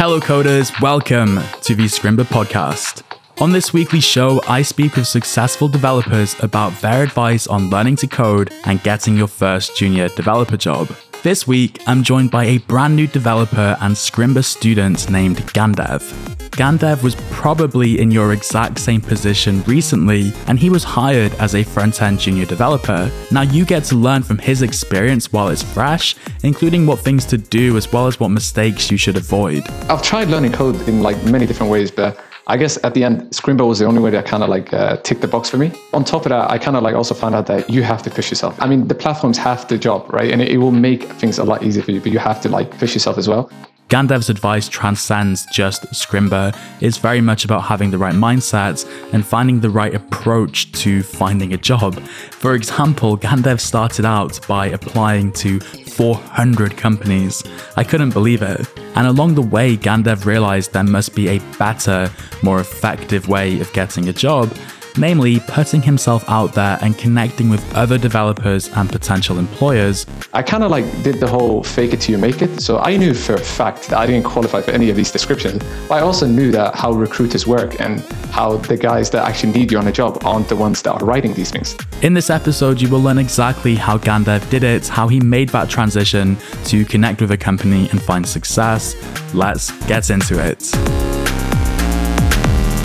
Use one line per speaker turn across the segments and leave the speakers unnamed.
Hello, coders. Welcome to the Scrimba podcast. On this weekly show, I speak with successful developers about their advice on learning to code and getting your first junior developer job. This week, I'm joined by a brand new developer and Scrimba student named Gandev. Gandev was probably in your exact same position recently, and he was hired as a front end junior developer. Now you get to learn from his experience while it's fresh, including what things to do as well as what mistakes you should avoid.
I've tried learning code in like many different ways, but I guess at the end, Scrimba was the only way that kind of like uh, ticked the box for me. On top of that, I kind of like also found out that you have to push yourself. I mean, the platforms have the job, right? And it, it will make things a lot easier for you, but you have to like push yourself as well.
Gandev's advice transcends just Scrimba. It's very much about having the right mindset and finding the right approach to finding a job. For example, Gandev started out by applying to 400 companies. I couldn't believe it. And along the way, Gandev realized there must be a better, more effective way of getting a job namely putting himself out there and connecting with other developers and potential employers.
I kind of like did the whole fake it till you make it. So I knew for a fact that I didn't qualify for any of these descriptions. But I also knew that how recruiters work and how the guys that actually need you on a job aren't the ones that are writing these things.
In this episode, you will learn exactly how Gandev did it, how he made that transition to connect with a company and find success. Let's get into it.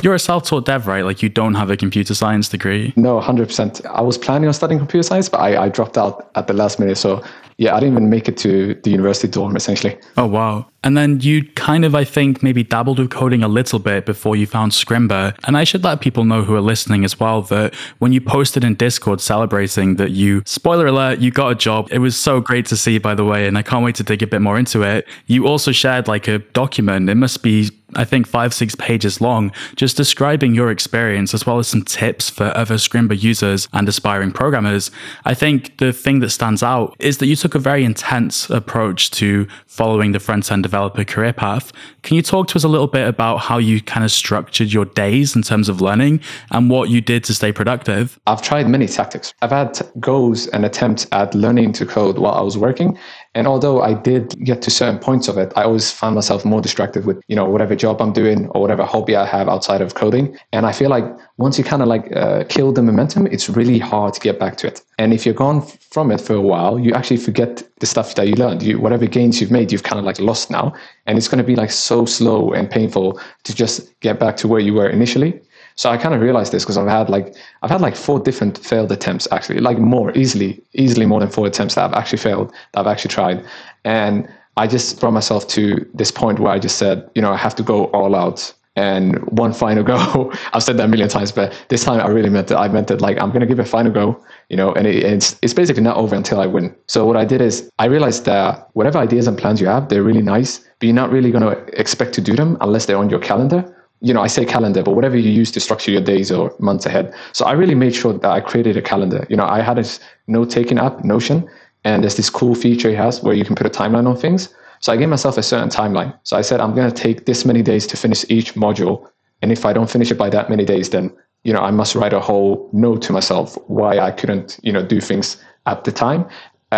You're a self-taught dev, right? Like you don't have a computer science degree.
No, hundred percent. I was planning on studying computer science, but I, I dropped out at the last minute. So yeah, I didn't even make it to the university dorm essentially.
Oh wow. And then you kind of, I think, maybe dabbled with coding a little bit before you found Scrimba. And I should let people know who are listening as well that when you posted in Discord celebrating that you, spoiler alert, you got a job. It was so great to see, by the way. And I can't wait to dig a bit more into it. You also shared like a document. It must be I think five, six pages long, just describing your experience as well as some tips for other Scrimba users and aspiring programmers. I think the thing that stands out is that you took a very intense approach to following the front end developer career path. Can you talk to us a little bit about how you kind of structured your days in terms of learning and what you did to stay productive?
I've tried many tactics. I've had goals and attempts at learning to code while I was working. And although I did get to certain points of it, I always found myself more distracted with, you know, whatever job I'm doing or whatever hobby I have outside of coding. And I feel like once you kind of like uh, kill the momentum, it's really hard to get back to it. And if you're gone from it for a while, you actually forget the stuff that you learned. You, whatever gains you've made, you've kind of like lost now. And it's going to be like so slow and painful to just get back to where you were initially. So I kind of realized this because I've had like I've had like four different failed attempts actually, like more easily, easily more than four attempts that I've actually failed, that I've actually tried. And I just brought myself to this point where I just said, you know, I have to go all out. And one final go. I've said that a million times, but this time I really meant it. I meant it like I'm gonna give it a final go, you know, and it, it's it's basically not over until I win. So what I did is I realized that whatever ideas and plans you have, they're really nice, but you're not really gonna expect to do them unless they're on your calendar you know, I say calendar, but whatever you use to structure your days or months ahead. So I really made sure that I created a calendar. You know, I had a note taking app, Notion, and there's this cool feature it has where you can put a timeline on things. So I gave myself a certain timeline. So I said, I'm going to take this many days to finish each module. And if I don't finish it by that many days, then, you know, I must write a whole note to myself why I couldn't, you know, do things at the time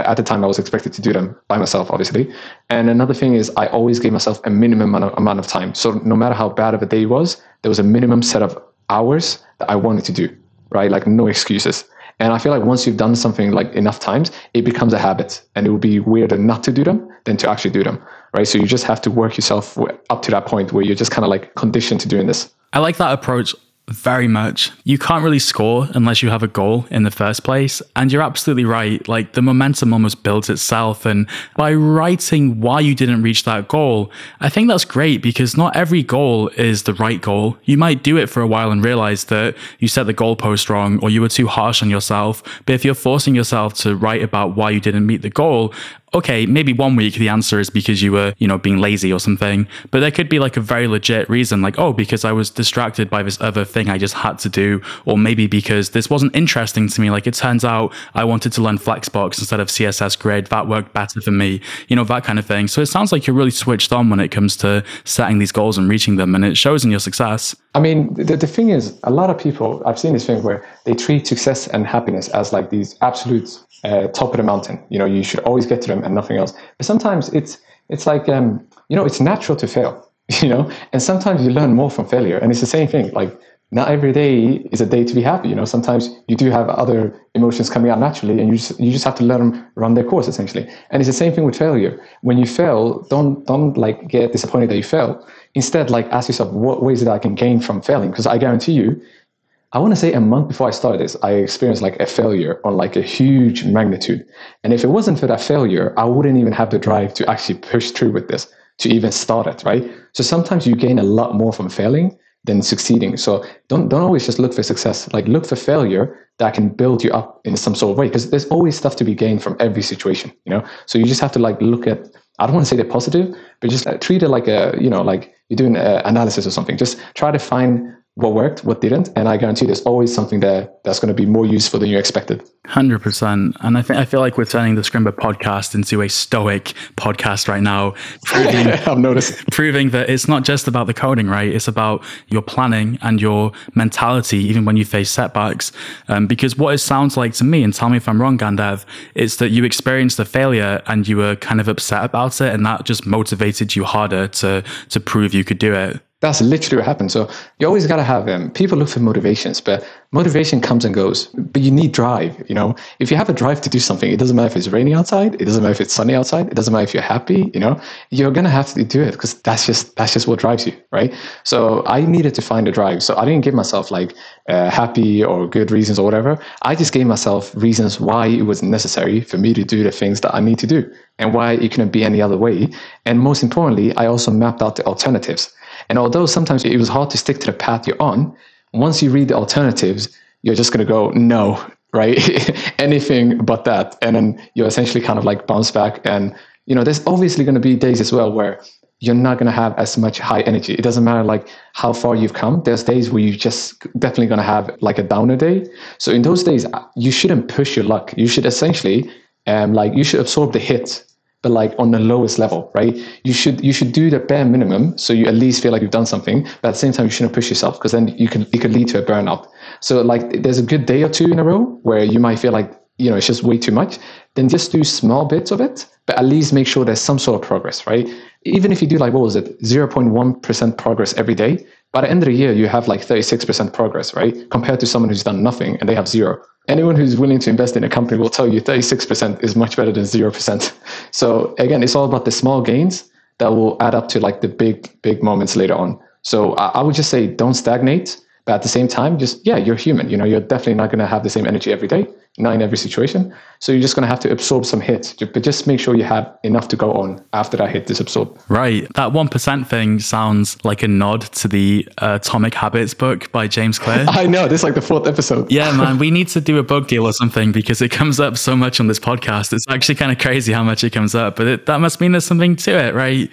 at the time I was expected to do them by myself, obviously. And another thing is I always gave myself a minimum amount of time. So no matter how bad of a day was, there was a minimum set of hours that I wanted to do, right? Like no excuses. And I feel like once you've done something like enough times, it becomes a habit and it will be weirder not to do them than to actually do them, right? So you just have to work yourself up to that point where you're just kind of like conditioned to doing this.
I like that approach very much. You can't really score unless you have a goal in the first place. And you're absolutely right. Like the momentum almost builds itself. And by writing why you didn't reach that goal, I think that's great because not every goal is the right goal. You might do it for a while and realize that you set the goalpost wrong or you were too harsh on yourself. But if you're forcing yourself to write about why you didn't meet the goal, okay, maybe one week the answer is because you were, you know, being lazy or something. But there could be like a very legit reason, like, oh, because I was distracted by this other thing I just had to do. Or maybe because this wasn't interesting to me. Like it turns out I wanted to learn Flexbox instead of CSS Grid. That worked better for me, you know, that kind of thing. So it sounds like you're really switched on when it comes to setting these goals and reaching them. And it shows in your success.
I mean, the, the thing is, a lot of people, I've seen this thing where they treat success and happiness as like these absolute uh, top of the mountain. You know, you should always get to them and nothing else. But sometimes it's it's like um, you know, it's natural to fail. you know. And sometimes you learn more from failure, and it's the same thing. Like not every day is a day to be happy. You know, sometimes you do have other emotions coming out naturally, and you just you just have to let them run their course essentially. And it's the same thing with failure. When you fail, don't don't like get disappointed that you fail. Instead, like ask yourself, what ways that I can gain from failing? Because I guarantee you, I want to say a month before I started this, I experienced like a failure on like a huge magnitude. And if it wasn't for that failure, I wouldn't even have the drive to actually push through with this to even start it, right? So sometimes you gain a lot more from failing than succeeding. So don't don't always just look for success. Like look for failure that can build you up in some sort of way because there's always stuff to be gained from every situation, you know? So you just have to like look at I don't want to say the positive, but just uh, treat it like a, you know, like you're doing an analysis or something. Just try to find what worked, what didn't, and I guarantee there's always something there that's going to be more useful than you expected.
Hundred percent, and I think I feel like we're turning the Scrimba podcast into a stoic podcast right now,
proving I've noticed
proving that it's not just about the coding, right? It's about your planning and your mentality, even when you face setbacks. Um, because what it sounds like to me, and tell me if I'm wrong, Gandev, is that you experienced a failure and you were kind of upset about it, and that just motivated you harder to to prove you could do it.
That's literally what happens. So you always got to have um, people look for motivations, but motivation comes and goes. But you need drive. You know, if you have a drive to do something, it doesn't matter if it's raining outside, it doesn't matter if it's sunny outside, it doesn't matter if you're happy. You know, you're gonna have to do it because that's just that's just what drives you, right? So I needed to find a drive. So I didn't give myself like uh, happy or good reasons or whatever. I just gave myself reasons why it was necessary for me to do the things that I need to do and why it couldn't be any other way. And most importantly, I also mapped out the alternatives. And although sometimes it was hard to stick to the path you're on, once you read the alternatives, you're just going to go, no, right? Anything but that. And then you essentially kind of like bounce back. And, you know, there's obviously going to be days as well where you're not going to have as much high energy. It doesn't matter like how far you've come. There's days where you're just definitely going to have like a downer day. So in those days, you shouldn't push your luck. You should essentially um, like you should absorb the hit but like on the lowest level, right? You should you should do the bare minimum so you at least feel like you've done something. But at the same time, you shouldn't push yourself because then you can it could lead to a burnout. So like there's a good day or two in a row where you might feel like you know it's just way too much. Then just do small bits of it, but at least make sure there's some sort of progress, right? Even if you do like what was it, 0.1% progress every day, by the end of the year you have like 36% progress, right? Compared to someone who's done nothing and they have zero anyone who's willing to invest in a company will tell you 36% is much better than 0%. So again, it's all about the small gains that will add up to like the big, big moments later on. So I, would just say don't stagnate, but at the same time, just, yeah, you're human. You know, you're definitely not going to have the same energy every day not in every situation. So you're just going to have to absorb some hits, but just make sure you have enough to go on after that hit is absorbed.
Right. That 1% thing sounds like a nod to the uh, Atomic Habits book by James Clear.
I know. This is like the fourth episode.
yeah, man. We need to do a book deal or something because it comes up so much on this podcast. It's actually kind of crazy how much it comes up, but it, that must mean there's something to it, right?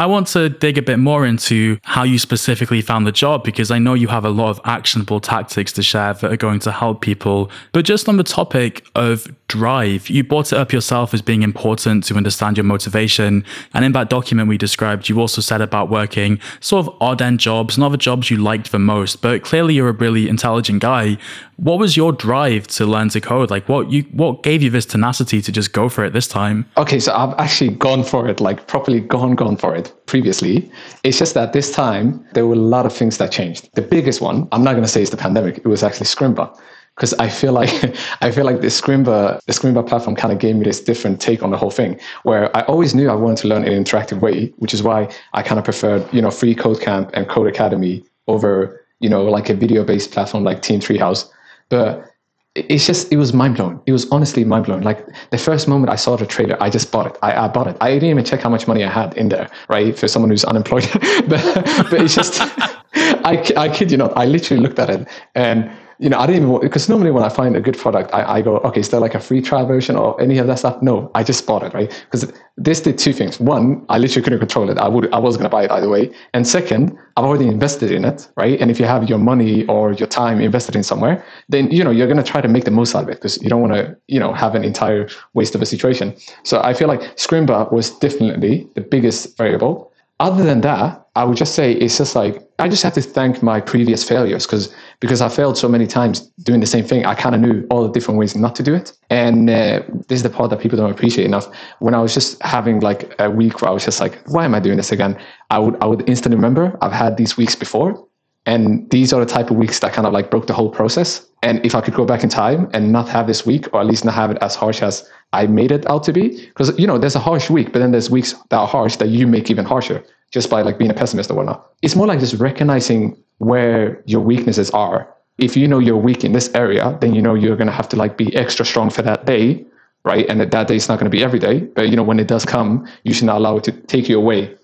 I want to dig a bit more into how you specifically found the job because I know you have a lot of actionable tactics to share that are going to help people. But just on the topic of drive, you brought it up yourself as being important to understand your motivation. And in that document we described, you also said about working sort of odd end jobs, not the jobs you liked the most. But clearly you're a really intelligent guy. What was your drive to learn to code? Like what you what gave you this tenacity to just go for it this time?
Okay, so I've actually gone for it, like properly gone, gone for it previously. It's just that this time there were a lot of things that changed. The biggest one, I'm not going to say it's the pandemic. It was actually Scrimba, because I feel like I feel like the Scrimba the Scrimba platform kind of gave me this different take on the whole thing. Where I always knew I wanted to learn in an interactive way, which is why I kind of preferred you know freeCodeCamp and Codecademy over you know like a video based platform like Team Treehouse. But it's just it was mind blowing. It was honestly mind blowing. Like the first moment I saw the trailer, I just bought it. I, I bought it. I didn't even check how much money I had in there, right? For someone who's unemployed, but, but it's just I, I kid you not. I literally looked at it and you know, I didn't even because normally when I find a good product, I, I go, okay, is there like a free trial version or any of that stuff? No, I just bought it, right? Because this did two things. One, I literally couldn't control it. I would, I was going to buy it either way. And second, I've already invested in it, right? And if you have your money or your time invested in somewhere, then you know you're going to try to make the most out of it because you don't want to, you know, have an entire waste of a situation. So I feel like Scrimba was definitely the biggest variable other than that, I would just say it's just like I just have to thank my previous failures because because I failed so many times doing the same thing. I kind of knew all the different ways not to do it, and uh, this is the part that people don't appreciate enough. When I was just having like a week where I was just like, "Why am I doing this again?" I would I would instantly remember I've had these weeks before, and these are the type of weeks that kind of like broke the whole process. And if I could go back in time and not have this week, or at least not have it as harsh as I made it out to be, because you know there's a harsh week, but then there's weeks that are harsh that you make even harsher just by like being a pessimist or whatnot. It's more like just recognizing where your weaknesses are. If you know you're weak in this area, then you know you're gonna have to like be extra strong for that day, right? And that, that day is not gonna be every day, but you know when it does come, you should not allow it to take you away.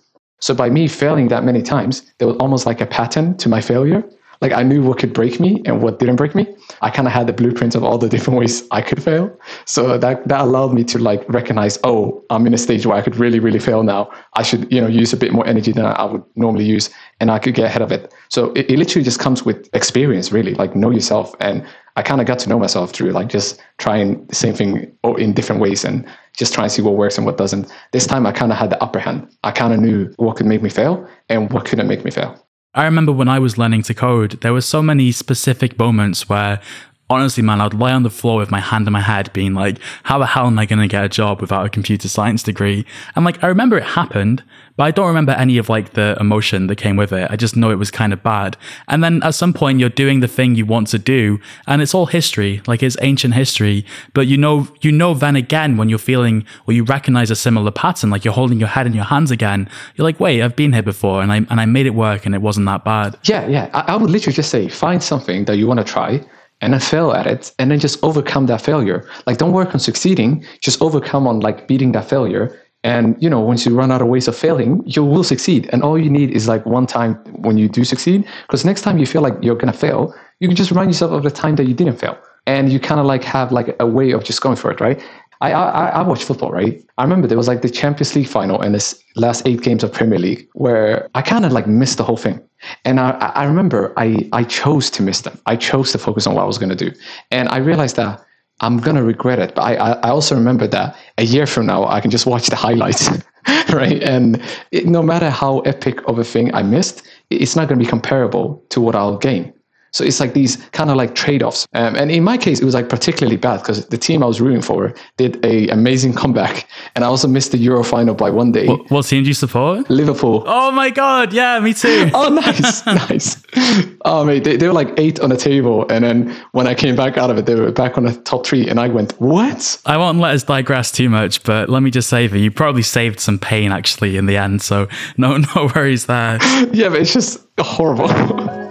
So by me failing that many times, there was almost like a pattern to my failure like I knew what could break me and what didn't break me. I kind of had the blueprints of all the different ways I could fail. So that that allowed me to like recognize, oh, I'm in a stage where I could really, really fail now. I should, you know, use a bit more energy than I would normally use, and I could get ahead of it. So it, it literally just comes with experience, really. Like know yourself, and I kind of got to know myself through like just trying the same thing in different ways and just trying to see what works and what doesn't. This time I kind of had the upper hand. I kind of knew what could make me fail and what couldn't make me fail.
I remember when I was learning to code, there were so many specific moments where honestly, man, I'd lie on the floor with my hand in my head, being like, how the hell am I going to get a job without a computer science degree? And like, I remember it happened, but I don't remember any of like the emotion that came with it. I just know it was kind of bad. And then at some point, you're doing the thing you want to do, and it's all history, like it's ancient history. But you know, you know, then again, when you're feeling or you recognize a similar pattern, like you're holding your head in your hands again, you're like, wait, I've been here before, and I and I made it work, and it wasn't that bad.
Yeah, yeah. I, I would literally just say, find something that you want to try and then fail at it and then just overcome that failure. Like don't work on succeeding just overcome on like beating that failure. And you know once you run out of ways of failing you will succeed. And all you need is like one time when you do succeed because next time you feel like you're to fail you can just remind yourself of the time that you didn't fail. And you kind of like have like a way of just going for it right I, I I watch football, right? I remember there was like the Champions League final and this last eight games of Premier League where I kind of like missed the whole thing. And I, I remember I, I chose to miss them. I chose to focus on what I was going to do. And I realized that I'm going to regret it. But I, I also remember that a year from now, I can just watch the highlights, right? And it, no matter how epic of a thing I missed, it's not going to be comparable to what I'll gain. So it's like these kind of like trade-offs. Um, and in my case, it was like particularly bad because the team I was rooting for did a amazing comeback, and I also missed the Euro final by one day.
What, what team do you support?
Liverpool.
Oh my god! Yeah, me too.
oh, nice, nice. Oh mate, they, they were like eight on the table, and then when I came back out of it, they were back on the top three, and I went, "What?"
I won't let us digress too much, but let me just say that you probably saved some pain actually in the end. So no, no worries there.
yeah, but it's just horrible.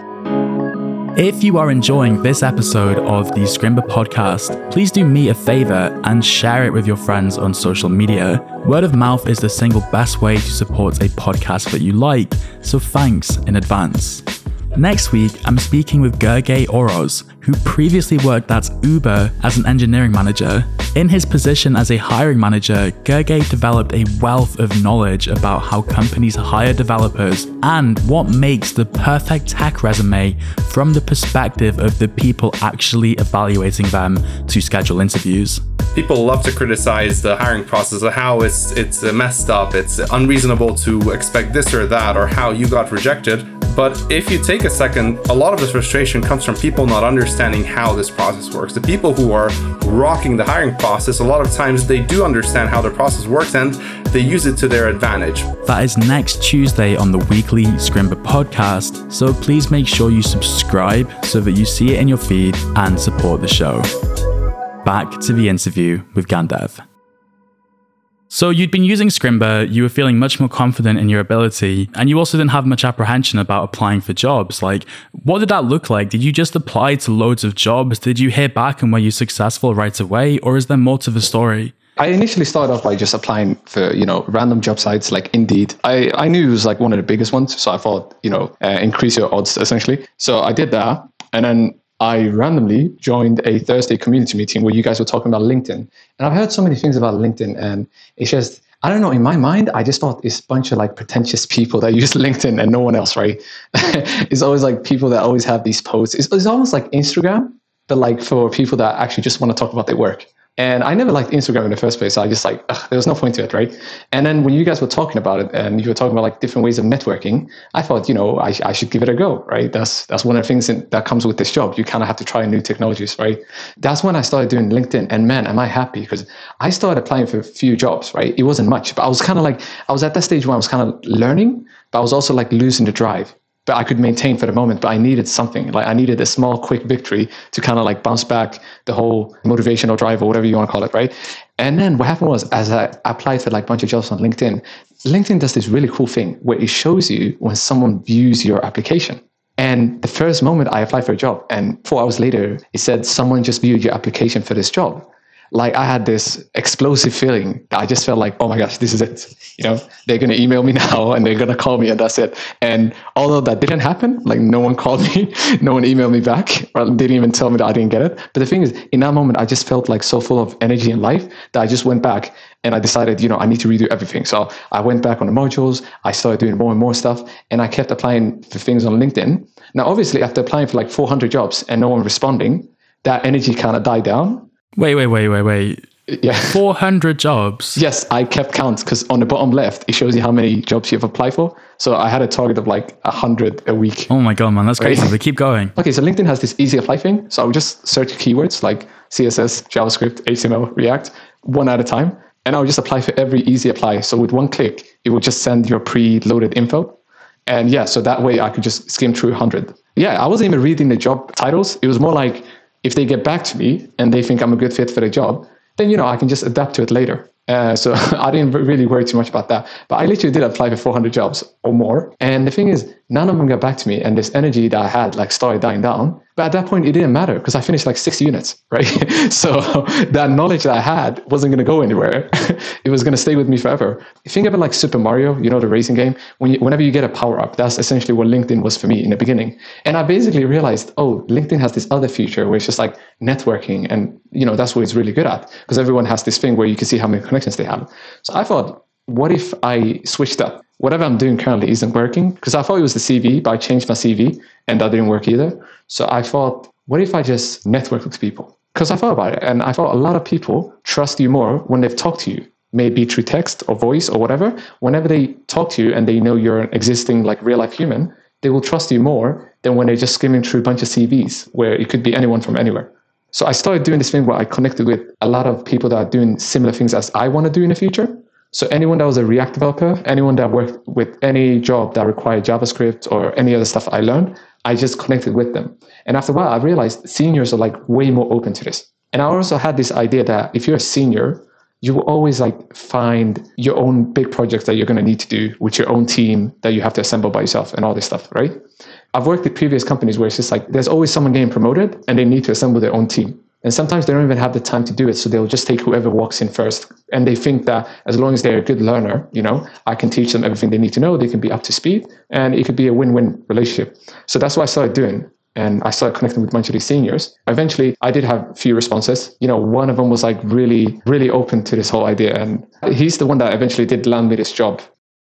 If you are enjoying this episode of the Scrimba podcast, please do me a favor and share it with your friends on social media. Word of mouth is the single best way to support a podcast that you like, so thanks in advance. Next week, I'm speaking with Gergely Orosz, who previously worked at Uber as an engineering manager. In his position as a hiring manager, Gergely developed a wealth of knowledge about how companies hire developers and what makes the perfect tech resume from the perspective of the people actually evaluating them to schedule interviews.
People love to criticize the hiring process how it's it's messed up, it's unreasonable to expect this or that, or how you got rejected. But if you take a second, a lot of this frustration comes from people not understanding how this process works. The people who are rocking the hiring process, a lot of times they do understand how the process works and they use it to their advantage.
That is next Tuesday on the weekly Scrimba podcast. So please make sure you subscribe so that you see it in your feed and support the show. Back to the interview with Gandev. So you'd been using Scrimba, you were feeling much more confident in your ability, and you also didn't have much apprehension about applying for jobs. Like, what did that look like? Did you just apply to loads of jobs? Did you hear back and were you successful right away? Or is there more to the story?
I initially started off by just applying for, you know, random job sites like Indeed. I, I knew it was like one of the biggest ones. So I thought, you know, uh, increase your odds essentially. So I did that. And then I randomly joined a Thursday community meeting where you guys were talking about LinkedIn. And I've heard so many things about LinkedIn, and it's just, I don't know, in my mind, I just thought it's a bunch of like pretentious people that use LinkedIn and no one else, right? it's always like people that always have these posts. It's, it's almost like Instagram, but like for people that actually just want to talk about their work. And I never liked Instagram in the first place. I just like, ugh, there was no point to it, right? And then when you guys were talking about it and you were talking about like different ways of networking, I thought, you know, I, I should give it a go, right? That's that's one of the things in, that comes with this job. You kind of have to try new technologies, right? That's when I started doing LinkedIn. And man, am I happy because I started applying for a few jobs, right? It wasn't much, but I was kind of like, I was at that stage where I was kind of learning, but I was also like losing the drive but I could maintain for the moment. But I needed something. Like I needed a small, quick victory to kind of like bounce back the whole motivational drive or whatever you want to call it, right? And then what happened was, as I applied for like a bunch of jobs on LinkedIn, LinkedIn does this really cool thing where it shows you when someone views your application. And the first moment I applied for a job, and four hours later, it said someone just viewed your application for this job like I had this explosive feeling. I just felt like, oh my gosh, this is it. You know, they're gonna email me now and they're gonna call me and that's it. And although that didn't happen, like no one called me, no one emailed me back, or didn't even tell me that I didn't get it. But the thing is, in that moment, I just felt like so full of energy and life that I just went back and I decided, you know, I need to redo everything. So I went back on the modules, I started doing more and more stuff, and I kept applying for things on LinkedIn. Now, obviously, after applying for like 400 jobs and no one responding, that energy kind of died down
Wait, wait, wait, wait, wait.
Yeah.
400 jobs.
Yes, I kept count because on the bottom left, it shows you how many jobs you've applied for. So I had a target of like 100 a week.
Oh my God, man, that's crazy. They keep going.
Okay, so LinkedIn has this easy apply thing. So I would just search keywords like CSS, JavaScript, HTML, React, one at a time. And I would just apply for every easy apply. So with one click, it would just send your pre-loaded info. And yeah, so that way I could just skim through 100. Yeah, I wasn't even reading the job titles. It was more like if they get back to me and they think I'm a good fit for the job, then you know I can just adapt to it later. Uh, so I didn't really worry too much about that. But I literally did apply for 400 jobs or more. And the thing is, none of them got back to me. And this energy that I had like started dying down. But at that point, it didn't matter because I finished like 60 units, right? so that knowledge that I had wasn't going to go anywhere. it was going to stay with me forever. Think about like Super Mario, you know, the racing game. When you, whenever you get a power up, that's essentially what LinkedIn was for me in the beginning. And I basically realized, oh, LinkedIn has this other feature where it's just like networking. And, you know, that's what it's really good at because everyone has this thing where you can see how many connections they have. So I thought, what if I switched up? Whatever I'm doing currently isn't working because I thought it was the CV, but I changed my CV and that didn't work either. So I thought, what if I just network with people? Because I thought about it and I thought a lot of people trust you more when they've talked to you, maybe through text or voice or whatever. Whenever they talk to you and they know you're an existing, like real life human, they will trust you more than when they're just skimming through a bunch of CVs where it could be anyone from anywhere. So I started doing this thing where I connected with a lot of people that are doing similar things as I want to do in the future. So anyone that was a React developer, anyone that worked with any job that required JavaScript or any other stuff I learned, I just connected with them. And after a while, I realized seniors are like way more open to this. And I also had this idea that if you're a senior, you will always like find your own big projects that you're going to need to do with your own team that you have to assemble by yourself and all this stuff, right? I've worked at previous companies where it's just like there's always someone getting promoted and they need to assemble their own team. And sometimes they don't even have the time to do it. So they'll just take whoever walks in first. And they think that as long as they're a good learner, you know, I can teach them everything they need to know. They can be up to speed and it could be a win-win relationship. So that's what I started doing. And I started connecting with bunch of these seniors. Eventually, I did have a few responses. You know, one of them was like really, really open to this whole idea. And he's the one that eventually did land me this job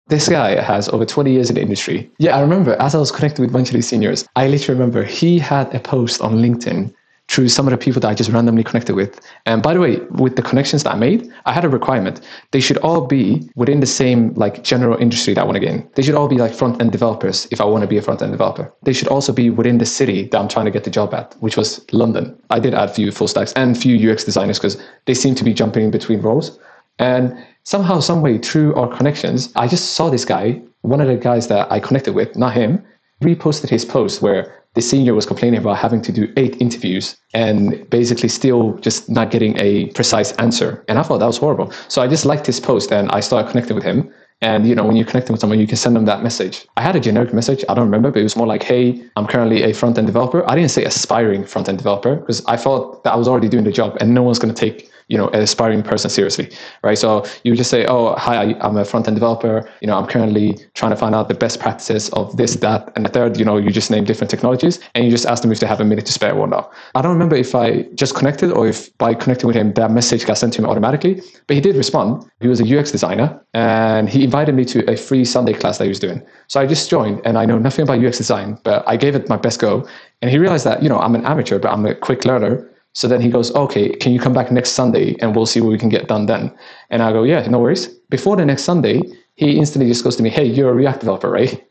this guy has over 20 years in the industry. Yeah, I remember as I was connected with a bunch of these seniors, I literally remember he had a post on LinkedIn through some of the people that I just randomly connected with. And by the way, with the connections that I made, I had a requirement. They should all be within the same like general industry that I want to get in. They should all be like front end developers if I want to be a front end developer. They should also be within the city that I'm trying to get the job at, which was London. I did add a few full stacks and few UX designers because they seem to be jumping in between roles. And somehow, some way, through our connections, I just saw this guy, one of the guys that I connected with, not him, reposted his post where the senior was complaining about having to do eight interviews and basically still just not getting a precise answer. And I thought that was horrible. So I just liked his post and I started connecting with him. And you know, when you're connecting with someone, you can send them that message. I had a generic message, I don't remember, but it was more like, "Hey, I'm currently a front-end developer." I didn't say aspiring front-end developer because I thought that I was already doing the job, and no one's going to take you know aspiring person seriously right? So you just say oh hi i'm a front-end developer. You know i'm currently trying to find out the best practices of this that and the third. You know you just name different technologies and you just ask them if they have a minute to spare or not. I don't remember if i just connected or if by connecting with him that message got sent to him automatically but he did respond. He was a ux designer and he invited me to a free sunday class that he was doing. So i just joined and i know nothing about ux design but i gave it my best go and he realized that you know i'm an amateur but i'm a quick learner So then he goes, okay, can you come back next Sunday and we'll see what we can get done then? And I go, yeah, no worries. Before the next Sunday, he instantly just goes to me, hey, you're a React developer, right?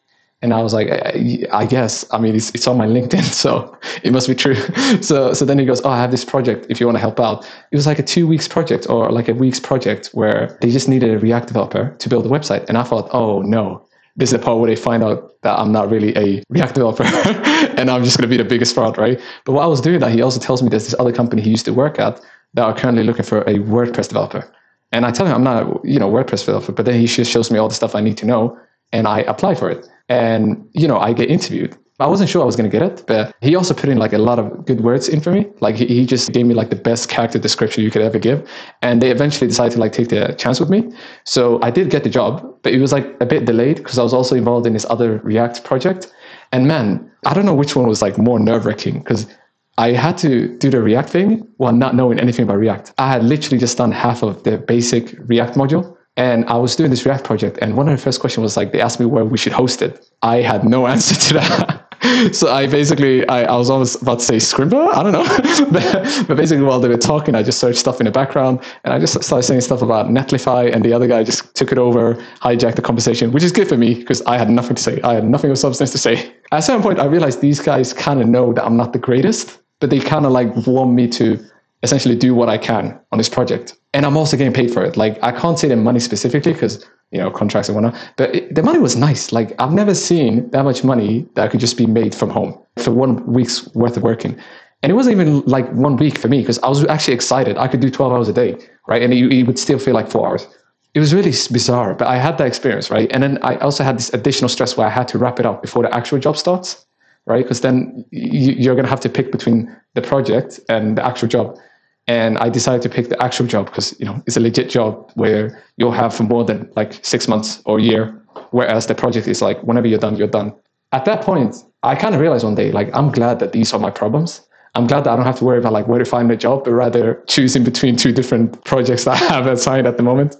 And I was like, I, I guess. I mean, it's, it's on my LinkedIn, so it must be true. so so then he goes, oh, I have this project. If you want to help out, it was like a two weeks project or like a week's project where they just needed a React developer to build a website. And I thought, oh no, this is the part where they find out that I'm not really a React developer and I'm just going to be the biggest fraud, right? But while I was doing that, he also tells me there's this other company he used to work at that are currently looking for a WordPress developer. And I tell him I'm not you know WordPress developer, but then he just shows me all the stuff I need to know, and I apply for it. And you know I get interviewed. I wasn't sure I was going to get it, but he also put in like a lot of good words in for me. Like he, he just gave me like the best character description you could ever give. And they eventually decided to like take the chance with me. So I did get the job, but it was like a bit delayed because I was also involved in this other React project. And man, I don't know which one was like more nerve wracking because I had to do the React thing while not knowing anything about React. I had literally just done half of the basic React module. And I was doing this React project, and one of the first questions was like, they asked me where we should host it. I had no answer to that. so I basically I, I was almost about to say Scrimba, I don't know, but, basically while they were talking, I just searched stuff in the background and I just started saying stuff about Netlify, and the other guy just took it over, hijacked the conversation, which is good for me because I had nothing to say. I had nothing of substance to say. At certain point, I realized these guys kind of know that I'm not the greatest, but they kind of like want me to essentially do what I can on this project. And I'm also getting paid for it. Like I can't say the money specifically because you know contracts and whatnot, but it, the money was nice. Like I've never seen that much money that could just be made from home for one week's worth of working. And it wasn't even like one week for me because I was actually excited. I could do 12 hours a day, right? And it, it would still feel like four hours. It was really bizarre, but I had that experience, right? And then I also had this additional stress where I had to wrap it up before the actual job starts, right? Because then you're going to have to pick between the project and the actual job and I decided to pick the actual job because you know it's a legit job where you'll have for more than like six months or a year, whereas the project is like whenever you're done, you're done. At that point, I kind of realized one day like I'm glad that these are my problems. I'm glad that I don't have to worry about like where to find a job, but rather choosing between two different projects that I have assigned at the moment.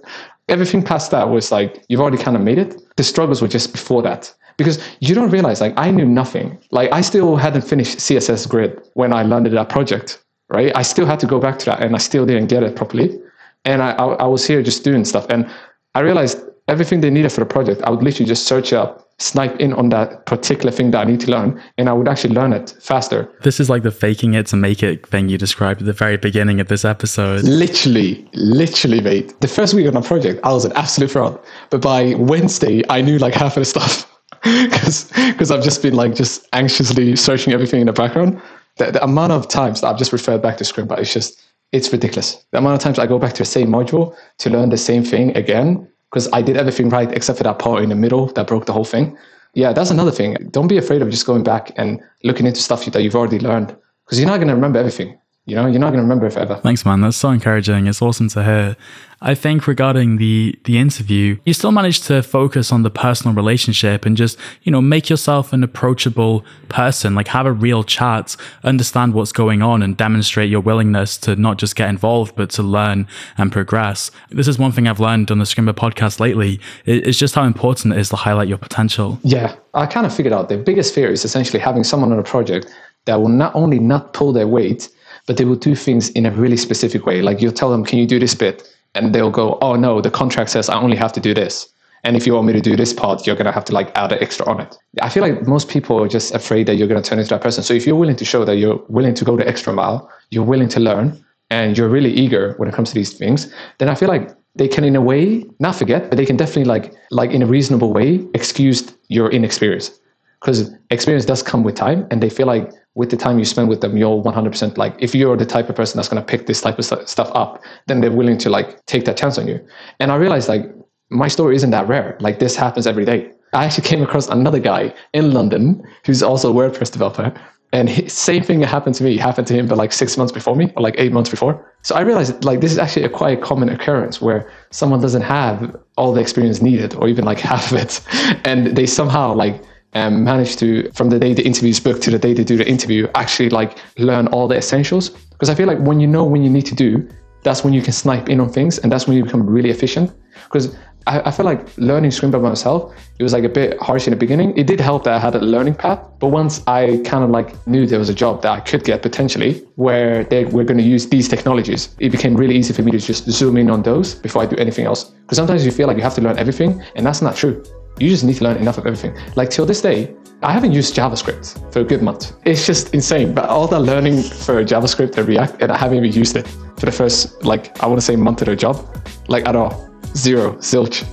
Everything past that was like you've already kind of made it. The struggles were just before that because you don't realize like I knew nothing. Like I still hadn't finished CSS Grid when I landed that project right? I still had to go back to that and I still didn't get it properly. And I, I, I was here just doing stuff. And I realized everything they needed for the project, I would literally just search up, snipe in on that particular thing that I need to learn, and I would actually learn it faster.
This is like the faking it to make it thing you described at the very beginning of this episode.
Literally, literally, mate. The first week on a project, I was an absolute fraud. But by Wednesday, I knew like half of the stuff. Because I've just been like just anxiously searching everything in the background the, the amount of times I've just referred back to Scrimba it's just it's ridiculous. The amount of times I go back to the same module to learn the same thing again because I did everything right except for that part in the middle that broke the whole thing. Yeah, that's another thing. Don't be afraid of just going back and looking into stuff that you've already learned because you're not going to remember everything. You know, you're not going to remember it forever.
Thanks, man. That's so encouraging. It's awesome to hear. I think regarding the the interview, you still managed to focus on the personal relationship and just, you know, make yourself an approachable person, like have a real chat, understand what's going on and demonstrate your willingness to not just get involved, but to learn and progress. This is one thing I've learned on the Scrimba podcast lately. It's just how important it is to highlight your potential.
Yeah, I kind of figured out the biggest fear is essentially having someone on a project that will not only not pull their weight, but they will do things in a really specific way. Like you'll tell them, can you do this bit? And they'll go, oh no, the contract says I only have to do this. And if you want me to do this part, you're going to have to like add an extra on it. I feel like most people are just afraid that you're going to turn into that person. So if you're willing to show that you're willing to go the extra mile, you're willing to learn, and you're really eager when it comes to these things, then I feel like they can in a way not forget, but they can definitely like like in a reasonable way excuse your inexperience. Because experience does come with time, and they feel like with the time you spend with them, you're 100% like, if you're the type of person that's going to pick this type of stuff up, then they're willing to like take that chance on you. And I realized like my story isn't that rare. Like this happens every day. I actually came across another guy in London who's also a WordPress developer. And his, same thing happened to me, happened to him, but like six months before me, or like eight months before. So I realized like this is actually a quite common occurrence where someone doesn't have all the experience needed, or even like half of it, and they somehow like um, manage to, from the day the interview is booked to the day they do the interview, actually like learn all the essentials. Because I feel like when you know when you need to do, that's when you can snipe in on things and that's when you become really efficient. Because I, I feel like learning Scrimba by myself, it was like a bit harsh in the beginning. It did help that I had a learning path, but once I kind of like knew there was a job that I could get potentially where they were going to use these technologies, it became really easy for me to just zoom in on those before I do anything else. Because sometimes you feel like you have to learn everything, and that's not true. You just need to learn enough of everything. Like till this day, I haven't used JavaScript for a good month. It's just insane. But all that learning for JavaScript and React, and I haven't even used it for the first, like, I want to say month of the job, like at all. Zero, zilch.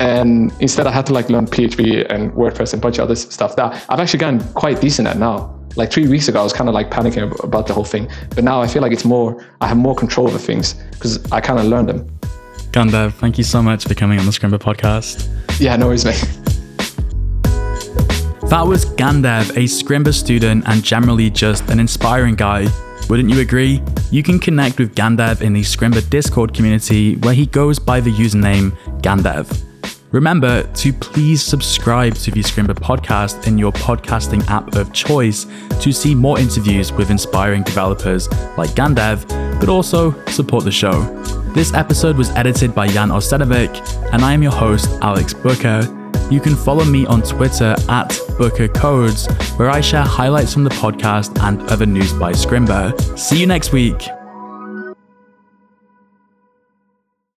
And instead, I had to like learn PHP and WordPress and bunch of other stuff that I've actually gotten quite decent at now. Like three weeks ago, I was kind of like panicking about the whole thing. But now I feel like it's more, I have more control over things because I kind of learned them.
Gandev, thank you so much for coming on the Scrimba podcast.
Yeah, no worries, mate.
That was Gandev, a Scrimba student and generally just an inspiring guy. Wouldn't you agree? You can connect with Gandev in the Scrimba Discord community where he goes by the username Gandev. Remember to please subscribe to the Scrimba podcast in your podcasting app of choice to see more interviews with inspiring developers like Gandev, but also support the show. This episode was edited by Jan Arsenovic, and I am your host, Alex Booker. You can follow me on Twitter at Booker Codes, where I share highlights from the podcast and other news by Scrimba. See you next week.